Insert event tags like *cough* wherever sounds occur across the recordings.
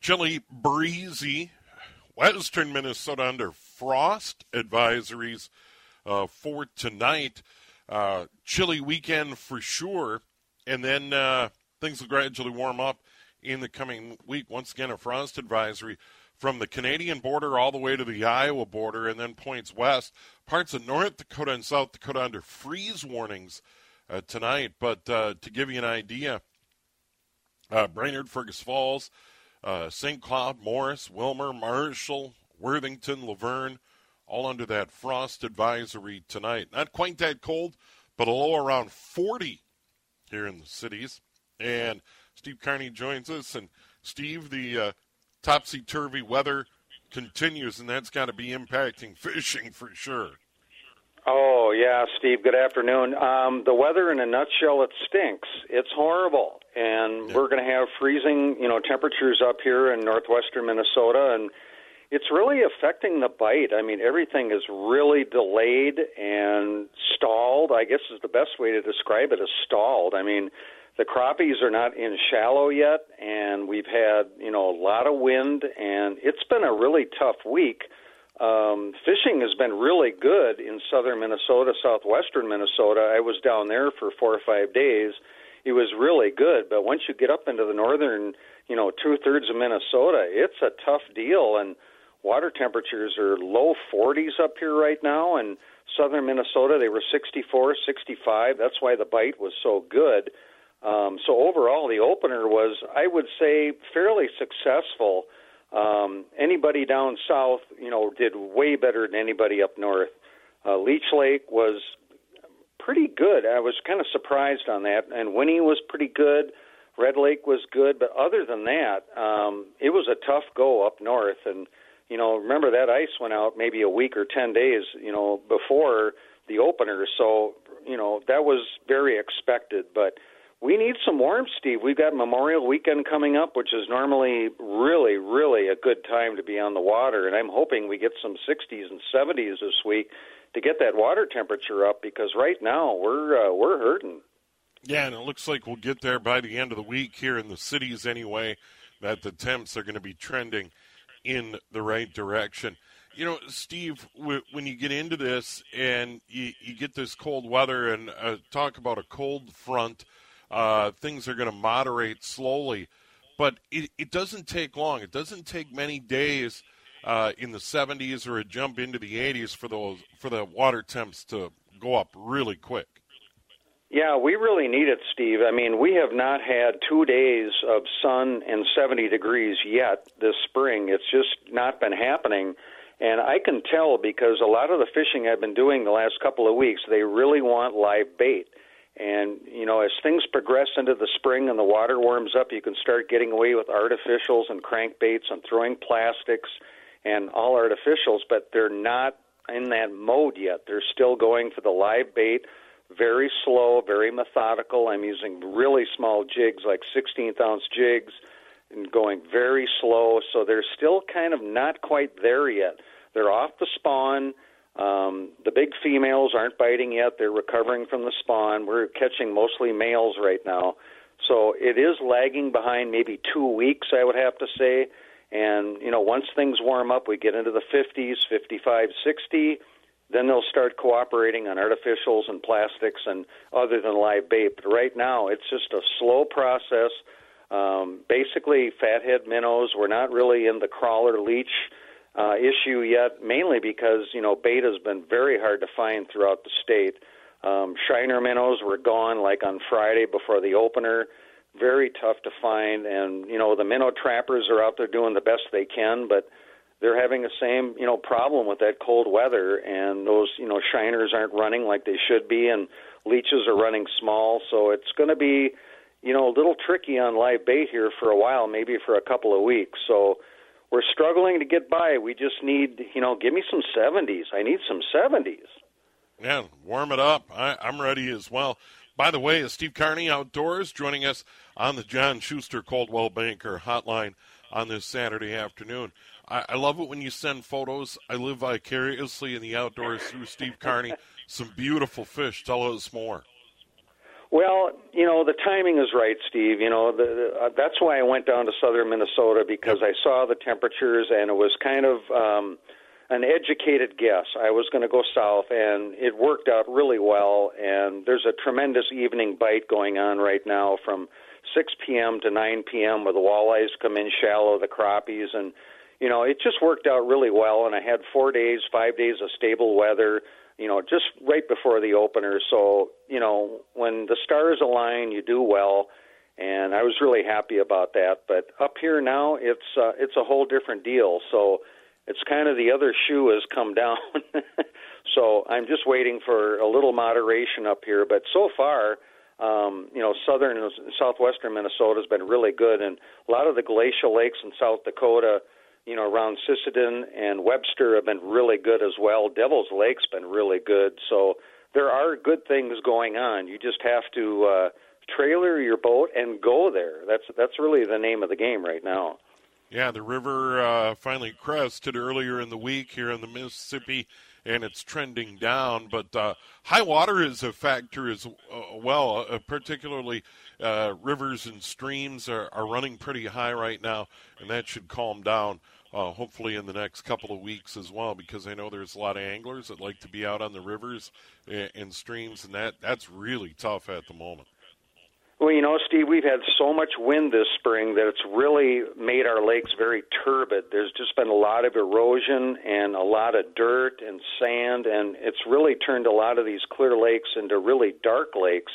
Chilly, breezy, western Minnesota under frost advisories uh, for tonight. Uh, chilly weekend for sure, and then uh, things will gradually warm up in the coming week. Once again, a frost advisory from the Canadian border all the way to the Iowa border, and then points west. Parts of North Dakota and South Dakota under freeze warnings uh, tonight. But uh, to give you an idea, uh, Brainerd, Fergus Falls, uh, St. Cloud, Morris, Willmar, Marshall, Worthington, Luverne, all under that frost advisory tonight. Not quite that cold, but a low around 40 here in the cities. And Steve Carney joins us. And Steve, the uh, topsy turvy weather continues, and that's got to be impacting *laughs* fishing for sure. Oh yeah, Steve. Good afternoon. Um, the weather, in a nutshell, it stinks. It's horrible, and yeah. we're going to have freezing, you know, temperatures up here in northwestern Minnesota, and it's really affecting the bite. I mean, everything is really delayed and stalled. I guess is the best way to describe it. Is stalled. I mean, the crappies are not in shallow yet, and we've had you know a lot of wind, and it's been a really tough week um, fishing has been really good in southern Minnesota, southwestern Minnesota. I was down there for four or five days. It was really good, but once you get up into the northern, you know, two thirds of Minnesota, it's a tough deal. And water temperatures are low 40s up here right now. And southern Minnesota, they were 64, 65. That's why the bite was so good. Um, so overall, the opener was, I would say, fairly successful. Um, anybody down south, you know, did way better than anybody up north. Uh, Leech Lake was pretty good. I was kind of surprised on that, and Winnie was pretty good. Red Lake was good, but other than that, um, it was a tough go up north. And you know, remember that ice went out maybe a week or ten days, you know, before the opener. So you know that was very expected, but we need some warmth, Steve. We've got Memorial Weekend coming up, which is normally really, really a good time to be on the water, and I'm hoping we get some 60s and 70s this week to get that water temperature up because right now we're uh, we're hurting. Yeah, and it looks like we'll get there by the end of the week here in the cities anyway. That the temps are going to be trending in the right direction. You know, Steve, when you get into this and you, you get this cold weather and uh, talk about a cold front uh, things are going to moderate slowly. But it, it doesn't take long. It doesn't take many days uh, in the 70s or a jump into the 80s for those for the water temps to go up really quick. Yeah, we really need it, Steve. I mean, we have not had two days of sun and 70 degrees yet this spring. It's just not been happening. And I can tell because a lot of the fishing I've been doing the last couple of weeks, they really want live bait. And, you know, as things progress into the spring and the water warms up, you can start getting away with artificials and crankbaits and throwing plastics and all artificials, but they're not in that mode yet. They're still going for the live bait, very slow, very methodical. I'm using really small jigs, like 16th ounce jigs, and going very slow. So they're still kind of not quite there yet. They're off the spawn um, the big females aren't biting yet. They're recovering from the spawn. We're catching mostly males right now. So it is lagging behind maybe two weeks, I would have to say. And, you know, once things warm up, we get into the 50s, 55, 60, then they'll start cooperating on artificials and plastics and other than live bait. But right now, it's just a slow process. Um, basically, fathead minnows, we're not really in the crawler leech uh, issue yet, mainly because you know bait has been very hard to find throughout the state. Um, Shiner minnows were gone like on Friday before the opener. Very tough to find, and you know the minnow trappers are out there doing the best they can, but they're having the same you know problem with that cold weather, and those you know shiners aren't running like they should be, and leeches are running small. So it's going to be you know, a little tricky on live bait here for a while, maybe for a couple of weeks. So we're struggling to get by. We just need, you know, give me some 70s. I need some 70s. Yeah, warm it up. I, I'm ready as well. By the way, is Steve Carney outdoors joining us on the John Schuster Coldwell Banker hotline on this Saturday afternoon. I, I love it when you send photos. I live vicariously in the outdoors through Steve Carney. Some beautiful fish. Tell us more. Well, you know the timing is right, Steve. You know the, the, uh, that's why I went down to southern Minnesota because I saw the temperatures and it was kind of um, an educated guess. I was going to go south, and it worked out really well. And there's a tremendous evening bite going on right now from 6 p.m. to 9 p.m. where the walleyes come in shallow, the crappies, and you know it just worked out really well. And I had four days, five days of stable weather you know, just right before the opener. So, you know, when the stars align, you do well, and I was really happy about that. But up here now, it's uh, it's a whole different deal. So, it's kind of the other shoe has come *laughs* down. so, I'm just waiting for a little moderation up here. But so far, um, you know, southern and southwestern Minnesota has been really good, and a lot of the glacial lakes in South Dakota you know, around Sisseton and Webster have been really good as well. Devil's Lake's been really good. So there are good things going on. You just have to uh, trailer your boat and go there. That's that's really the name of the game right now. Yeah, the river uh, finally crested earlier in the week here in the Mississippi, and it's trending down. But uh, high water is a factor as uh, well, uh, particularly uh, rivers and streams are, are running pretty high right now, and that should calm down. Uh, hopefully in the next couple of weeks as well, because I know there's a lot of anglers that like to be out on the rivers and, and streams, and that that's really tough at the moment. Well, you know, Steve, we've had so much wind this spring that it's really made our lakes very turbid. There's just been a lot of erosion and a lot of dirt and sand, and it's really turned a lot of these clear lakes into really dark lakes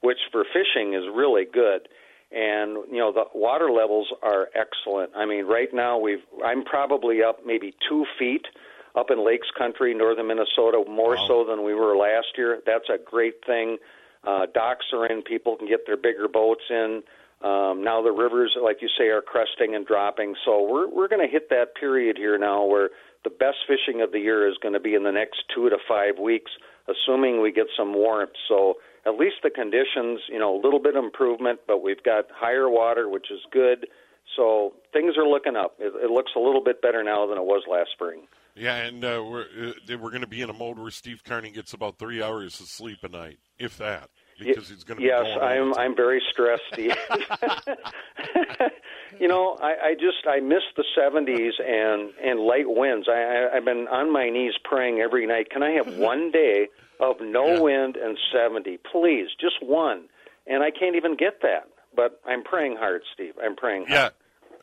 which for fishing is really good. And you know the water levels are excellent. I mean, right now we've I'm probably up maybe two feet up in Lakes Country, northern Minnesota, more wow. so than we were last year. That's a great thing. Uh, docks are in; people can get their bigger boats in. Um, now the rivers, like you say, are cresting and dropping. So we're we're going to hit that period here now where the best fishing of the year is going to be in the next two to five weeks, assuming we get some warmth. So at least the conditions, you know, a little bit of improvement, but we've got higher water, which is good. So things are looking up. It, it looks a little bit better now than it was last spring. Yeah, and uh, we're uh, we're going to be in a mode where Steve Carney gets about three hours of sleep a night, if that, because he's going to. Yes, I'm. I'm very stressed, *laughs* you know, I, I just I miss the 70s and and light winds. I, I I've been on my knees praying every night. Can I have one day of no yeah. wind and 70. Please, just one. And I can't even get that. But I'm praying hard, Steve. I'm praying hard.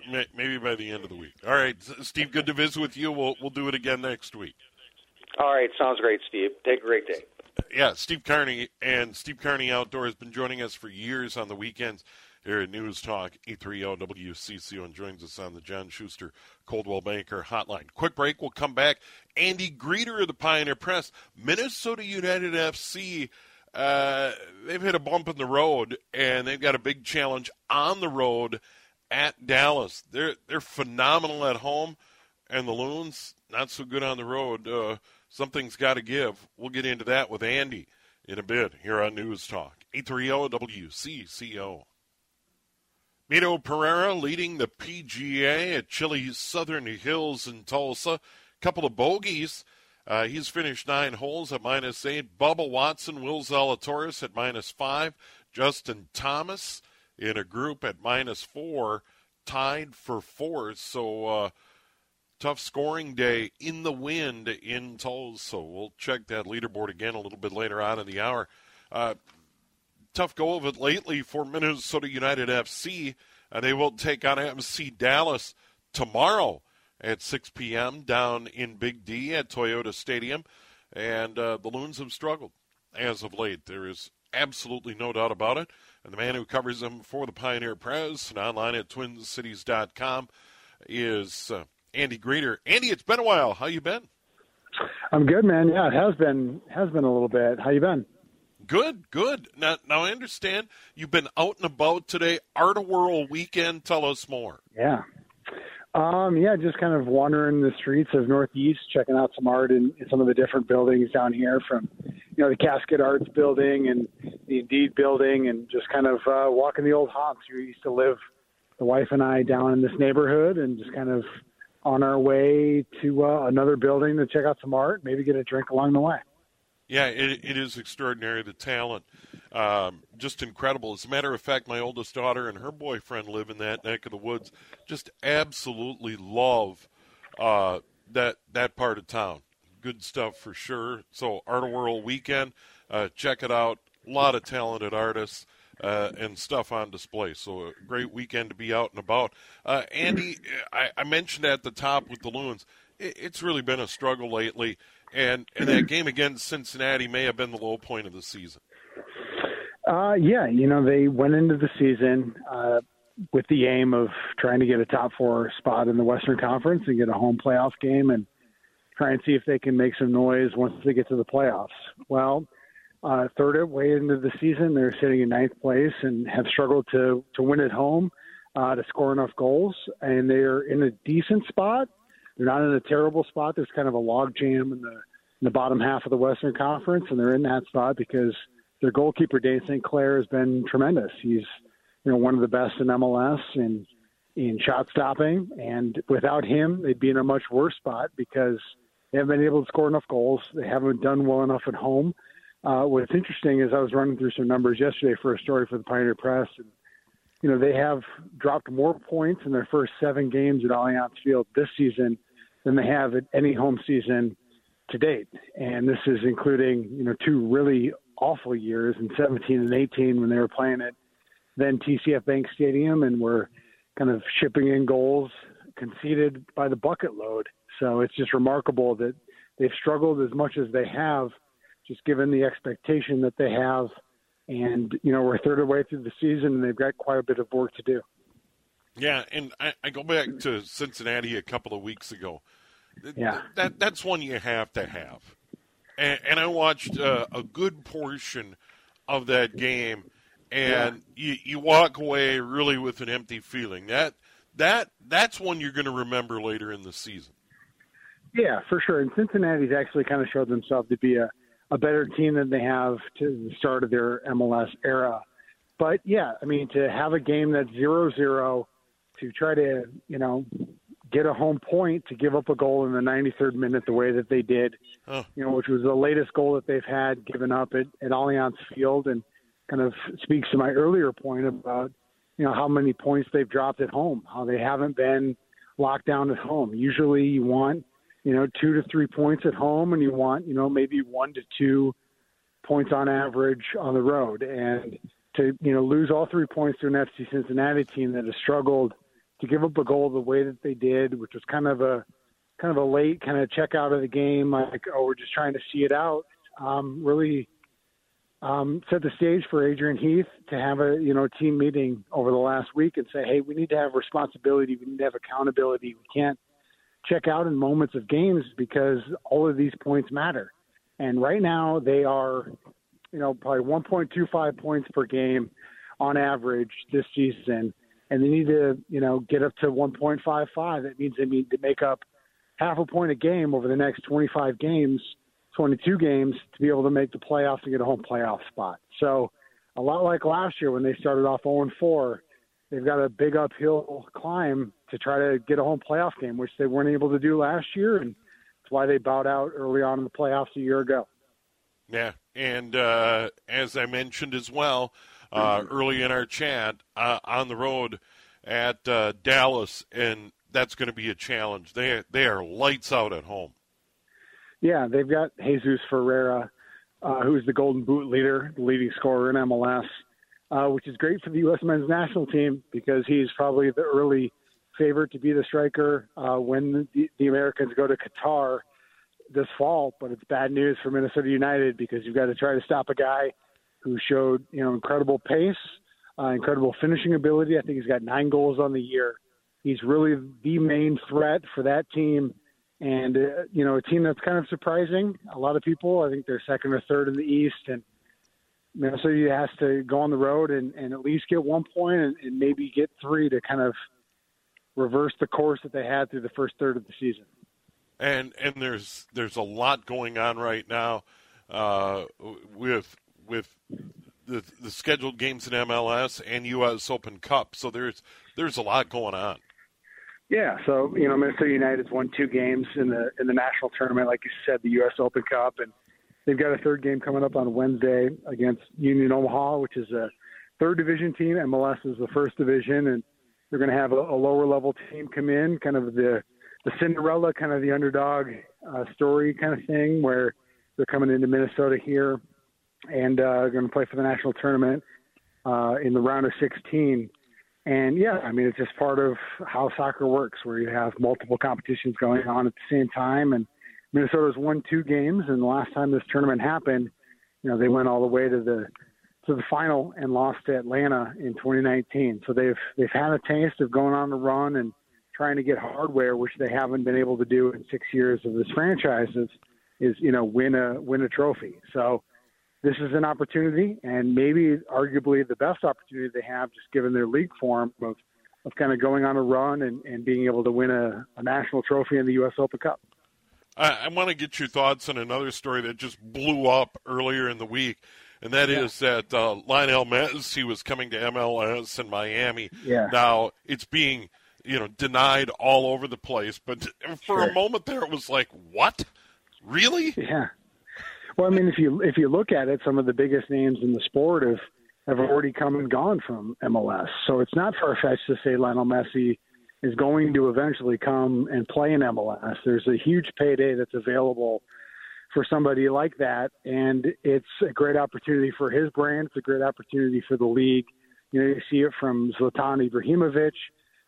Yeah, maybe by the end of the week. All right, Steve, good to visit with you. We'll, we'll do it again next week. All right, sounds great, Steve. Take a great day. Yeah, Steve Carney and Steve Carney Outdoor has been joining us for years on the weekends here at News Talk 830 WCCO and joins us on the John Schuster Coldwell Banker Hotline. Quick break. We'll come back. Andy Greder of the Pioneer Press, Minnesota United FC. Uh, they've hit a bump in the road, and they've got a big challenge on the road at Dallas. They're they're phenomenal at home, and the Loons not so good on the road. Uh, something's got to give. We'll get into that with Andy in a bit here on News Talk 830 WCCO. Mito Pereira leading the PGA at Chili's Southern Hills in Tulsa. Couple of bogeys. Uh, he's finished nine holes at minus eight. Bubba Watson, Will Zalatoris at minus five. Justin Thomas in a group at minus four, tied for fourth. So uh, tough scoring day in the wind in Tulsa. We'll check that leaderboard again a little bit later on in the hour. Uh, tough go of it lately for Minnesota United FC. Uh, they will take on FC Dallas tomorrow at 6 p.m. down in Big D at Toyota Stadium. And uh, the Loons have struggled as of late. There is absolutely no doubt about it. And the man who covers them for the Pioneer Press and online at twincities.com is uh, Andy Greder. Andy, it's been a while. How you been? I'm good, man. Yeah, it has been has been a little bit. How you been? Good, good. Now, now I understand you've been out and about today. Art-A-Whirl weekend. Tell us more. Yeah. Um, yeah, just kind of wandering the streets of Northeast, checking out some art in, in some of the different buildings down here from, you know, the Casket Arts building and the Indeed building and just kind of uh, walking the old haunts. We used to live, the wife and I, down in this neighborhood and just kind of on our way to uh, another building to check out some art, maybe get a drink along the way. Yeah, it, it is extraordinary. The talent, um, just incredible. As a matter of fact, my oldest daughter and her boyfriend live in that neck of the woods. Just absolutely love uh, that that part of town. Good stuff for sure. So, Art-A-Whirl weekend, uh, check it out. A lot of talented artists. Uh, and stuff on display. So a great weekend to be out and about. Uh, Andy, I, I, mentioned at the top with the Loons, it, it's really been a struggle lately and and that game against Cincinnati may have been the low point of the season. Uh, yeah, you know they went into the season uh, with the aim of trying to get a top four spot in the Western Conference and get a home playoff game and try and see if they can make some noise once they get to the playoffs. Well, uh, third way into the season, they're sitting in ninth place and have struggled to to win at home, uh, to score enough goals, and they're in a decent spot they're not in a terrible spot. There's kind of a log jam in the in the bottom half of the Western Conference, and they're in that spot because their goalkeeper Dayne St. Clair has been tremendous. He's you know one of the best in MLS in in shot stopping, and without him, they'd be in a much worse spot because they haven't been able to score enough goals. They haven't done well enough at home. Uh, what's interesting is I was running through some numbers yesterday for a story for the Pioneer Press, and you know they have dropped more points in their first seven games at Allianz Field this season than they have at any home season to date. And this is including, you know, two really awful years in 17 and 18 when they were playing at then TCF Bank Stadium and were kind of shipping in goals conceded by the bucket load. So it's just remarkable that they've struggled as much as they have, just given the expectation that they have. And, you know, we're a third of the way through the season and they've got quite a bit of work to do. Yeah, and I, I go back to Cincinnati a couple of weeks ago. Yeah, that that's one you have to have. And, and I watched uh, a good portion of that game, and yeah. you you walk away really with an empty feeling. That that that's one you're going to remember later in the season. Yeah, for sure. And Cincinnati's actually kind of showed themselves to be a, a better team than they have to the start of their MLS era. But yeah, I mean, to have a game that's zero zero to try to, you know, get a home point to give up a goal in the 93rd minute the way that they did, oh. you know, which was the latest goal that they've had given up at, at Allianz Field and kind of speaks to my earlier point about, you know, how many points they've dropped at home, how they haven't been locked down at home. Usually you want, you know, two to three points at home and you want, you know, maybe one to two points on average on the road. And to, you know, lose all three points to an FC Cincinnati team that has struggled – to give up a goal the way that they did, which was kind of a kind of a late kind of check out of the game, like oh we're just trying to see it out. Um, really um, set the stage for Adrian Heath to have a you know team meeting over the last week and say, hey, we need to have responsibility, we need to have accountability. We can't check out in moments of games because all of these points matter. And right now they are, you know, probably 1.25 points per game on average this season and they need to, you know, get up to 1.55. That means they need to make up half a point a game over the next 25 games, 22 games to be able to make the playoffs and get a home playoff spot. So, a lot like last year when they started off 0 4, they've got a big uphill climb to try to get a home playoff game, which they weren't able to do last year, and that's why they bowed out early on in the playoffs a year ago. Yeah, and uh, as I mentioned as well, uh, early in our chat uh, on the road at uh, Dallas, and that's going to be a challenge. They they are lights out at home. Yeah, they've got Jesus Ferreira, uh, who's the Golden Boot leader, the leading scorer in MLS, uh, which is great for the U.S. men's national team because he's probably the early favorite to be the striker uh, when the, the Americans go to Qatar this fall. But it's bad news for Minnesota United because you've got to try to stop a guy who showed you know incredible pace, uh, incredible finishing ability. I think he's got nine goals on the year. He's really the main threat for that team, and uh, you know a team that's kind of surprising a lot of people. I think they're second or third in the East, and Minnesota has to go on the road and, and at least get one point and, and maybe get three to kind of reverse the course that they had through the first third of the season. And and there's there's a lot going on right now uh, with with the the scheduled games in MLS and U.S. Open Cup. So there's there's a lot going on. Yeah, so you know Minnesota United's won two games in the in the national tournament, like you said, the U.S. Open Cup, and they've got a third game coming up on Wednesday against Union Omaha, which is a third division team. MLS is the first division, and they're going to have a, a lower level team come in, kind of the the Cinderella, kind of the underdog uh, story kind of thing, where they're coming into Minnesota here and uh, going to play for the national tournament uh, in the round of 16. And yeah, I mean, it's just part of how soccer works, where you have multiple competitions going on at the same time. And Minnesota's won two games, and the last time this tournament happened, you know, they went all the way to the to the final and lost to Atlanta in 2019. So they've they've had a taste of going on the run and trying to get hardware, which they haven't been able to do in six years of this franchise. Is, is you know win a win a trophy. So this is an opportunity, and maybe arguably the best opportunity they have, just given their league form of, of kind of going on a run and, and being able to win a, a national trophy in the U.S. Open Cup. I, I want to get your thoughts on another story that just blew up earlier in the week, and that yeah. is that uh, Lionel Messi was coming to MLS in Miami. Yeah. Now it's being you know denied all over the place, but for sure. a moment there, it was like, what? Really? Yeah. Well, I mean, if you if you look at it, some of the biggest names in the sport have have already come and gone from MLS. So it's not far fetched to say Lionel Messi is going to eventually come and play in MLS. There's a huge payday that's available for somebody like that, and it's a great opportunity for his brand. It's a great opportunity for the league. You know, you see it from Zlatan Ibrahimovic.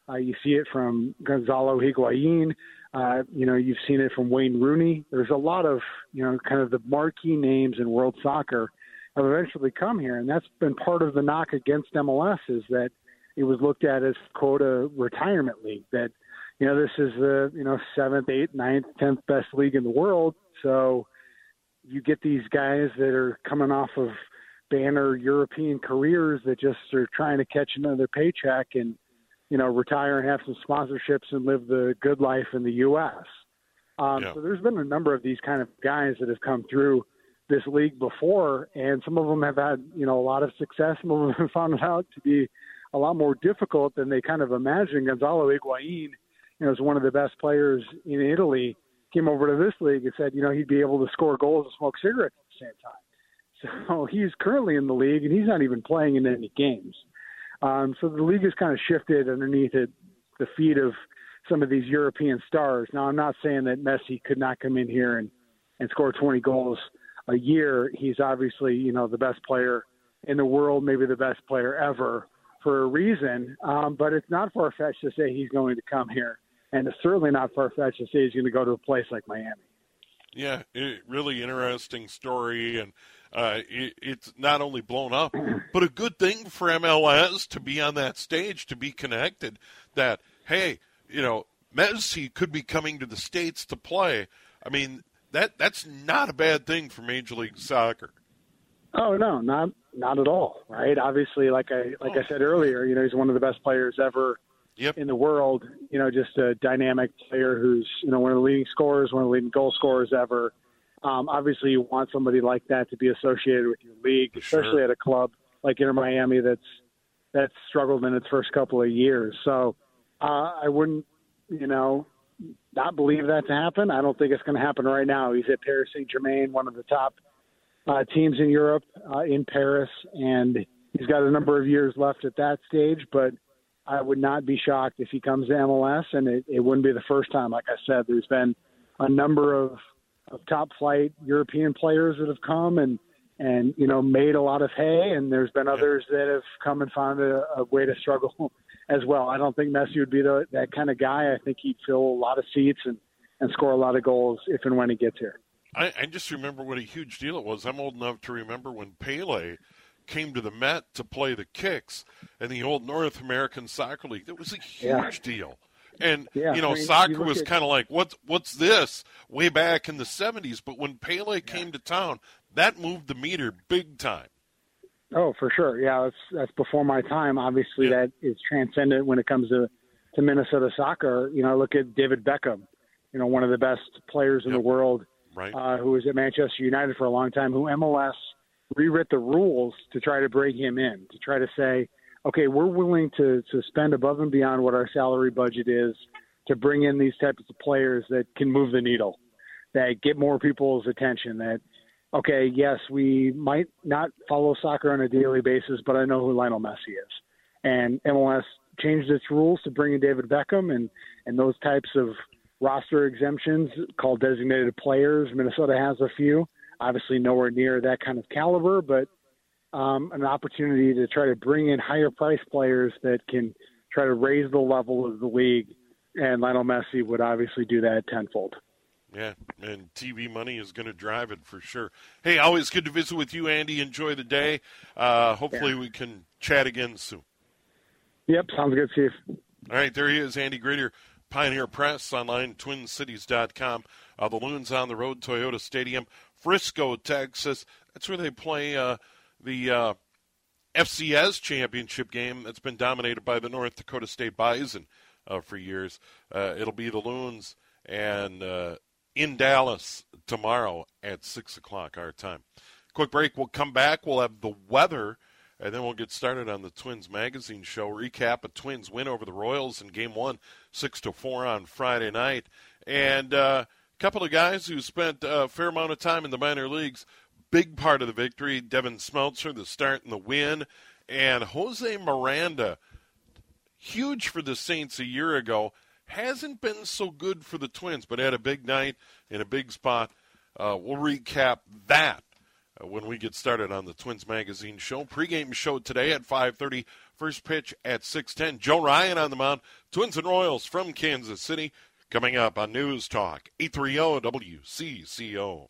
Uh, you see it from Gonzalo Higuain. Uh, you know, you've seen it from Wayne Rooney. There's a lot of, you know, kind of the marquee names in world soccer have eventually come here, and that's been part of the knock against MLS is that it was looked at as quota retirement league. That, you know, this is the you know seventh, eighth, ninth, tenth best league in the world. So you get these guys that are coming off of banner European careers that just are trying to catch another paycheck and you know, retire and have some sponsorships and live the good life in the U.S. Um, yeah. So there's been a number of these kind of guys that have come through this league before, and some of them have had, you know, a lot of success. Some of them *laughs* have found it out to be a lot more difficult than they kind of imagined. Gonzalo Higuain, you know, is one of the best players in Italy. Came over to this league and said, you know, he'd be able to score goals and smoke cigarettes at the same time. *laughs* So he's currently in the league, and he's not even playing in any games. Um, so the league has kind of shifted underneath it, the feet of some of these European stars. Now, I'm not saying that Messi could not come in here and, and score 20 goals a year. He's obviously, you know, the best player in the world, maybe the best player ever for a reason. Um, but it's not far fetched to say he's going to come here. And it's certainly not far fetched to say he's going to go to a place like Miami. Yeah, it, really interesting story. And uh, it, it's not only blown up, but a good thing for MLS to be on that stage, to be connected. That hey, you know, Messi could be coming to the states to play. I mean, that that's not a bad thing for Major League Soccer. Oh no, not not at all. Right? Obviously, like I like oh. I said earlier, you know, he's one of the best players ever yep. in the world. You know, just a dynamic player who's you know one of the leading scorers, one of the leading goal scorers ever. Um, obviously, you want somebody like that to be associated with your league, especially at a club like Inter Miami that's that's struggled in its first couple of years. So uh, I wouldn't, you know, not believe that to happen. I don't think it's going to happen right now. He's at Paris Saint Germain, one of the top uh, teams in Europe, uh, in Paris, and he's got a number of years left at that stage. But I would not be shocked if he comes to MLS, and it, it wouldn't be the first time. Like I said, there's been a number of of top flight European players that have come and and you know made a lot of hay, and there's been others that have come and found a, a way to struggle *laughs* as well. I don't think Messi would be the, that kind of guy. I think he'd fill a lot of seats and and score a lot of goals if and when he gets here. I, I just remember what a huge deal it was. I'm old enough to remember when Pele came to the Met to play the kicks in the old North American Soccer League. It was a huge yeah. deal. And yeah, you know, I mean, soccer you was at... kind of like what's what's this way back in the '70s. But when Pele yeah. came to town, that moved the meter big time. Oh, for sure. Yeah, that's that's before my time. Obviously, Yeah. that is transcendent when it comes to to Minnesota soccer. You know, look at David Beckham. You know, one of the best players in Yep. the world, Right. uh, who was at Manchester United for a long time. Who MLS rewrit the rules to try to bring him in, to try to say, okay, we're willing to to spend above and beyond what our salary budget is to bring in these types of players that can move the needle, that get more people's attention, that okay, yes, we might not follow soccer on a daily basis, but I know who Lionel Messi is. And MLS changed its rules to bring in David Beckham and, and those types of roster exemptions called designated players. Minnesota has a few, obviously nowhere near that kind of caliber, but um, an opportunity to try to bring in higher price players that can try to raise the level of the league. And Lionel Messi would obviously do that tenfold. Yeah, and TV money is going to drive it for sure. Hey, always good to visit with you, Andy. Enjoy the day. Uh, hopefully, we can chat again soon. Yep, sounds good, Steve. All right, there he is, Andy Greder, Pioneer Press, online, twincities.com. Uh, the Loons on the road, Toyota Stadium, Frisco, Texas. That's where they play uh, the uh, FCS championship game that's been dominated by the North Dakota State Bison uh, for years. Uh, it'll be the Loons and uh, in Dallas tomorrow at 6 o'clock our time. Quick break. We'll come back. We'll have the weather, and then we'll get started on the Twins Magazine show. Recap a Twins win over the Royals in Game 1, 6 to 4 on Friday night. And uh, a couple of guys who spent a fair amount of time in the minor leagues. Big part of the victory. Devin Smeltzer, the start and the win. And Jose Miranda, huge for the Saints a year ago, hasn't been so good for the Twins, but had a big night in a big spot. Uh, we'll recap that uh, when we get started on the Twins Magazine show. Pre-game show today at 5:30. First pitch at 6:10. Joe Ryan on the mound. Twins and Royals from Kansas City coming up on News Talk 830 WCCO.